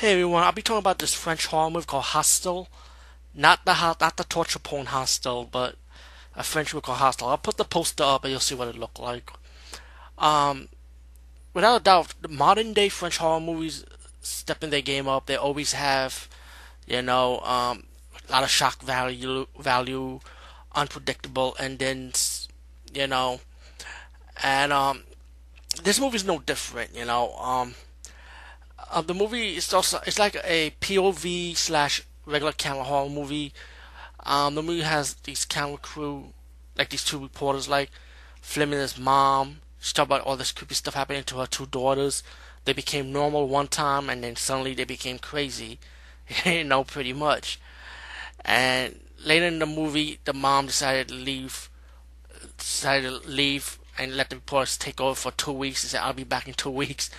Hey everyone, I'll be talking about this French horror movie called Hostile. Not the not the torture porn Hostel, but a French movie called Hostile. I'll put the poster up and you'll see what it looked like. Um, without a doubt, the modern day French horror movies stepping their game up. They always have, you know, um, a lot of shock value, value, unpredictable endings, you know, and um, this movie's no different, you know. Um, uh, the movie is also it's like a POV slash regular camera horror movie. Um, the movie has these camera crew, like these two reporters, like filming his mom. She talked about all this creepy stuff happening to her two daughters. They became normal one time, and then suddenly they became crazy. you know, pretty much. And later in the movie, the mom decided to leave. Decided to leave and let the reporters take over for two weeks. He said, I'll be back in two weeks.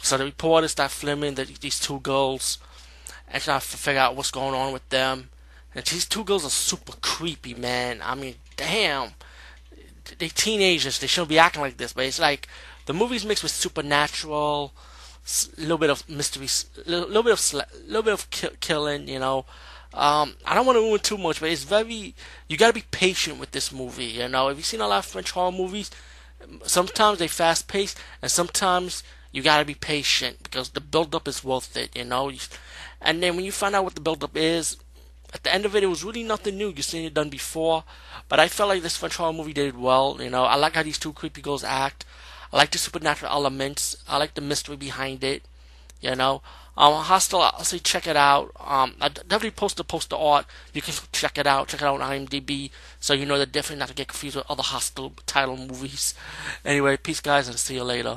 So the reporters start filming the, these two girls and trying to figure out what's going on with them. And these two girls are super creepy, man. I mean, damn. They're teenagers. They shouldn't be acting like this, but it's like the movie's mixed with supernatural, a little bit of mystery, a little, bit of little bit of ki- killing, you know. Um, I don't want to ruin too much, but it's very. You got to be patient with this movie. You know, have you've seen a lot of French horror movies? Sometimes they fast paced and sometimes you gotta be patient because the build up is worth it, you know. And then when you find out what the build up is, at the end of it, it was really nothing new. You've seen it done before, but I felt like this French horror movie did well. You know, I like how these two creepy girls act. I like the supernatural elements. I like the mystery behind it. You know, um, Hostile. I'll say check it out. Um, I definitely post the poster art. You can check it out. Check it out on IMDb, so you know the difference, not to get confused with other Hostel title movies. Anyway, peace, guys, and see you later.